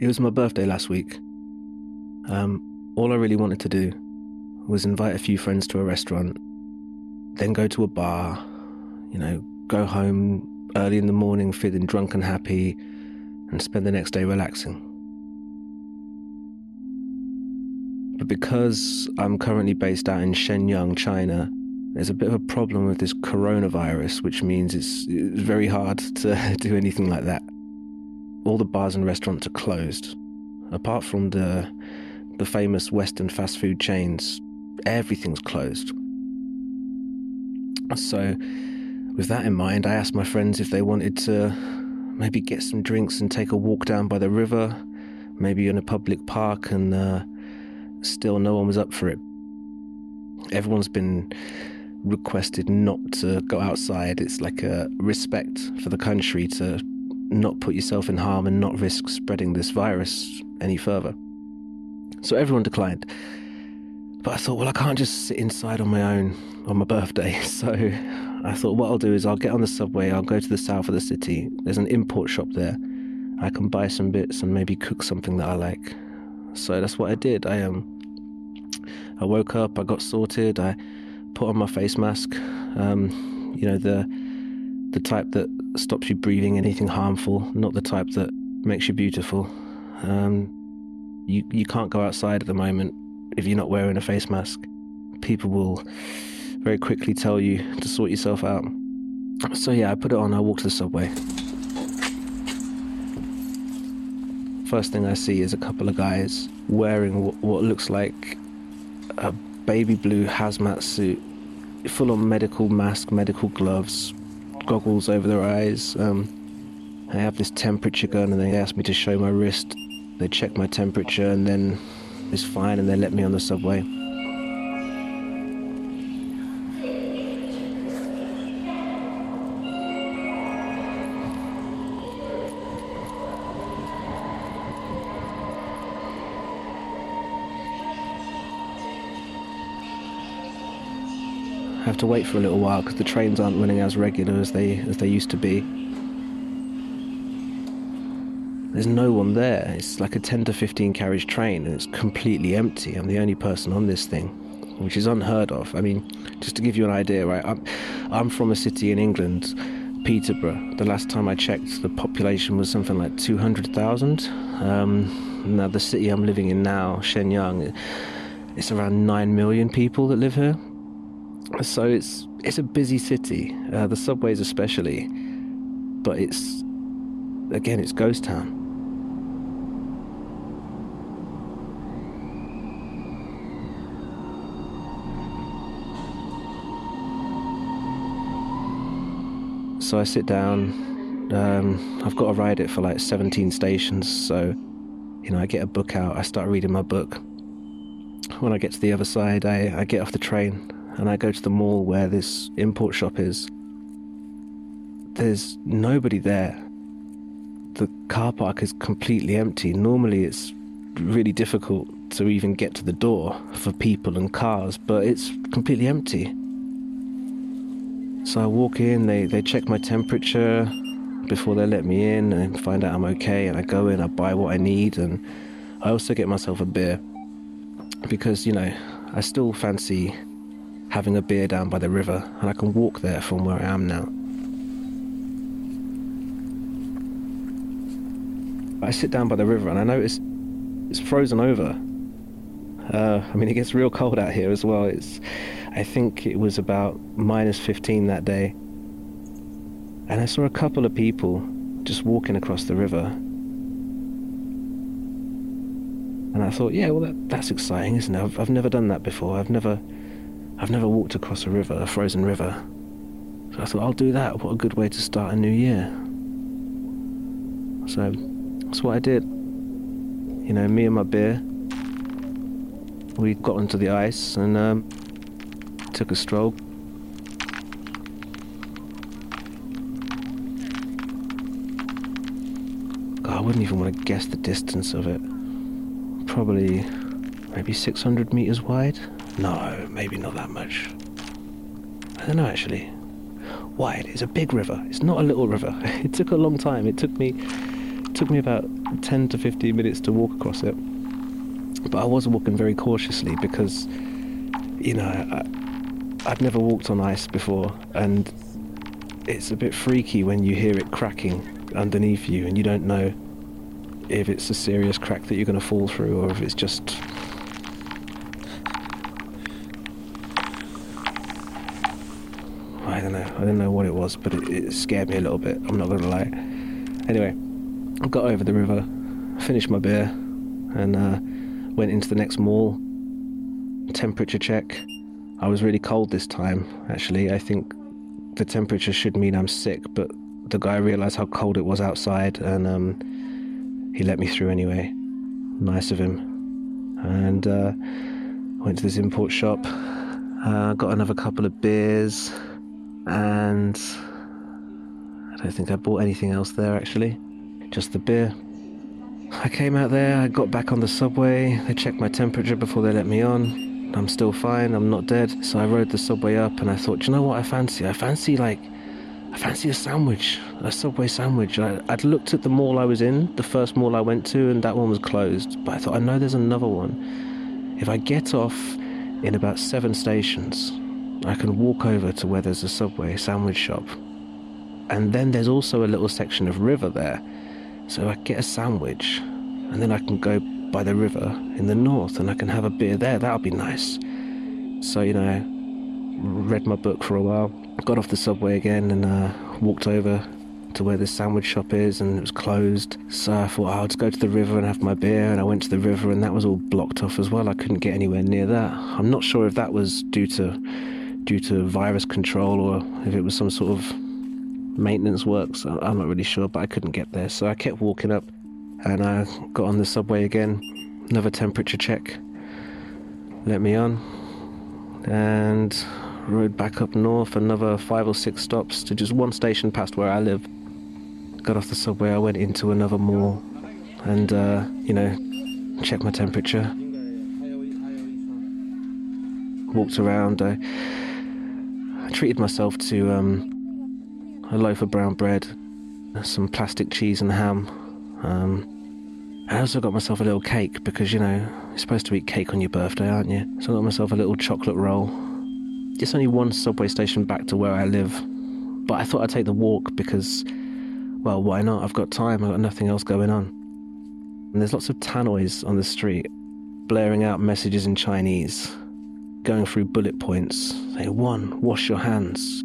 It was my birthday last week. Um, all I really wanted to do was invite a few friends to a restaurant, then go to a bar, you know, go home early in the morning feeling drunk and happy, and spend the next day relaxing. But because I'm currently based out in Shenyang, China, there's a bit of a problem with this coronavirus, which means it's, it's very hard to do anything like that. All the bars and restaurants are closed. Apart from the the famous Western fast food chains, everything's closed. So, with that in mind, I asked my friends if they wanted to maybe get some drinks and take a walk down by the river, maybe in a public park, and uh, still no one was up for it. Everyone's been requested not to go outside. It's like a respect for the country to not put yourself in harm and not risk spreading this virus any further. So everyone declined. But I thought, well, I can't just sit inside on my own on my birthday. So I thought, what I'll do is I'll get on the subway, I'll go to the south of the city. There's an import shop there. I can buy some bits and maybe cook something that I like. So that's what I did. I um, I woke up, I got sorted, I put on my face mask. Um, you know the the type that stops you breathing anything harmful, not the type that makes you beautiful. Um, you you can't go outside at the moment if you're not wearing a face mask. People will very quickly tell you to sort yourself out. So yeah, I put it on. I walk to the subway. First thing I see is a couple of guys wearing what, what looks like a baby blue hazmat suit, full on medical mask, medical gloves, goggles over their eyes. Um, I have this temperature gun, and they ask me to show my wrist they check my temperature and then it's fine and they let me on the subway. Have to wait for a little while because the trains aren't running as regular as they as they used to be. There's no one there. It's like a 10 to 15 carriage train and it's completely empty. I'm the only person on this thing, which is unheard of. I mean, just to give you an idea, right? I'm, I'm from a city in England, Peterborough. The last time I checked, the population was something like 200,000. Um, now, the city I'm living in now, Shenyang, it's around 9 million people that live here. So it's it's a busy city, uh, the subways especially, but it's again it's ghost town. So I sit down. Um, I've got to ride it for like 17 stations. So, you know, I get a book out. I start reading my book. When I get to the other side, I, I get off the train and I go to the mall where this import shop is. There's nobody there. The car park is completely empty. Normally, it's really difficult to even get to the door for people and cars, but it's completely empty. So I walk in, they, they check my temperature before they let me in and find out I'm okay. And I go in, I buy what I need, and I also get myself a beer because, you know, I still fancy having a beer down by the river, and I can walk there from where I am now. I sit down by the river and I notice it's frozen over. Uh, I mean, it gets real cold out here as well. It's I think it was about minus 15 that day. And I saw a couple of people just walking across the river. And I thought, yeah, well, that, that's exciting, isn't it? I've, I've never done that before. I've never, I've never walked across a river, a frozen river. So I thought, I'll do that. What a good way to start a new year. So that's what I did. You know, me and my beer, we got onto the ice and um, took a stroll. God, I wouldn't even want to guess the distance of it. Probably maybe 600 meters wide? No, maybe not that much. I don't know actually. Wide. It's a big river. It's not a little river. It took a long time. It took me took me about 10 to 15 minutes to walk across it. But I was walking very cautiously because, you know, I, I'd never walked on ice before, and it's a bit freaky when you hear it cracking underneath you and you don't know if it's a serious crack that you're going to fall through or if it's just I don't know. What it was, but it, it scared me a little bit. I'm not to lie. Anyway, I got over the river, finished my beer, and uh, went into the next mall. Temperature check. I was really cold this time, actually. I think the temperature should mean I'm sick, but the guy realised how cold it was outside and um, he let me through anyway. Nice of him. And uh, went to this import shop, uh, got another couple of beers, and I don't think I bought anything else there actually, just the beer. I came out there, I got back on the subway, they checked my temperature before they let me on. I'm still fine, I'm not dead. So I rode the subway up and I thought, you know what I fancy? I fancy like I fancy a sandwich, a Subway sandwich. I, would looked at the mall I was in, the first mall I went to, and that one was closed. But I thought, I know there's another one. If I get off in about seven stations, I can walk over to where there's a Subway sandwich shop. And then there's also a little section of river there. So I get a sandwich, and then I can go by the river in the north and I can have a beer there. That'll be nice. So, you know, read my book for a while, got off the subway again and uh, walked over to where this sandwich shop is and it was closed. So I thought, oh, I'll just go to the river and have my beer. And I went to the river and that was all blocked off as well. I couldn't get anywhere near that. I'm not sure if that was due to due to virus control or if it was some sort of maintenance works. I'm not really sure, but I couldn't get there. So I kept walking up and I got on the subway again. Another temperature check. Let me on. And rode back up north another five or six stops to just one station past where I live. Got off the subway, I went into another mall and, uh, you know, checked my temperature. Walked around. I, treated myself to um, a loaf of brown bread, some plastic cheese and ham. Um, I also got myself a little cake because, you know, you're supposed to eat cake on your birthday, aren't you? So I got myself a little chocolate roll it's only one subway station back to where I live, but I thought I'd take the walk because, well, why not? I've got time, I've got nothing else going on. And there's lots of tannoys on the street, blaring out messages in Chinese, going through bullet points. Say, one, wash your hands.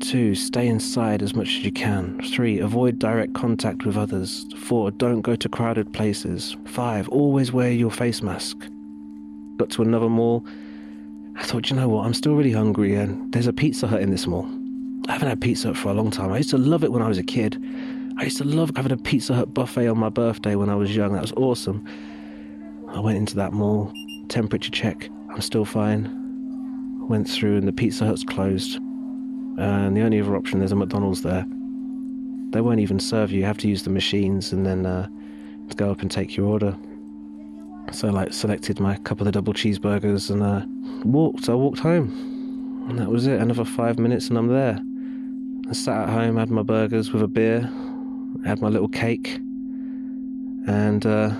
Two, stay inside as much as you can. Three, avoid direct contact with others. Four, don't go to crowded places. Five, always wear your face mask. Got to another mall, I thought, you know what, I'm still really hungry and there's a Pizza Hut in this mall. I haven't had Pizza Hut for a long time. I used to love it when I was a kid. I used to love having a Pizza Hut buffet on my birthday when I was young. That was awesome. I went into that mall, temperature check, I'm still fine. Went through and the Pizza Hut's closed. And the only other option, there's a McDonald's there. They won't even serve you, you have to use the machines and then uh, go up and take your order. So I like selected my couple of double cheeseburgers and uh, walked. I walked home, and that was it. Another five minutes, and I'm there. I sat at home, had my burgers with a beer, had my little cake, and uh,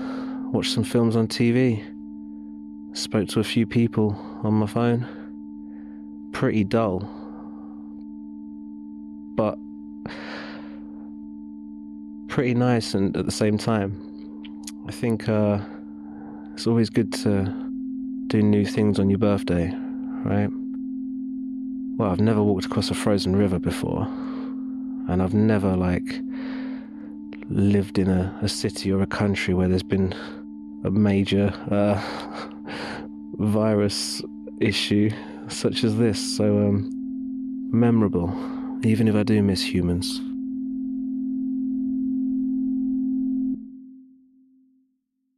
watched some films on TV. Spoke to a few people on my phone. Pretty dull, but pretty nice, and at the same time, I think uh, it's always good to do new things on your birthday, right? Well, I've never walked across a frozen river before, and I've never, like, lived in a, a city or a country where there's been a major uh, virus issue such as this. So, um, memorable, even if I do miss humans.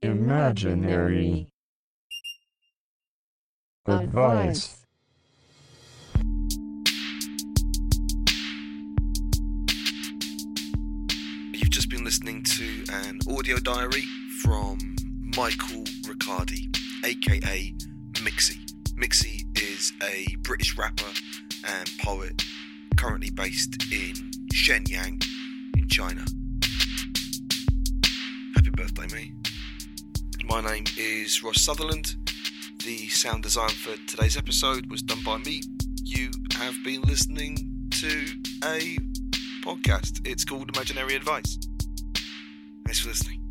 Imaginary Advice. You've just been listening to an audio diary from Michael Riccardi, aka Mixie. Mixie is a British rapper and poet currently based in Shenyang in China. Happy birthday, me. My name is Ross Sutherland. The sound design for today's episode was done by me. You have been listening to a podcast. It's called Imaginary Advice. Thanks for listening.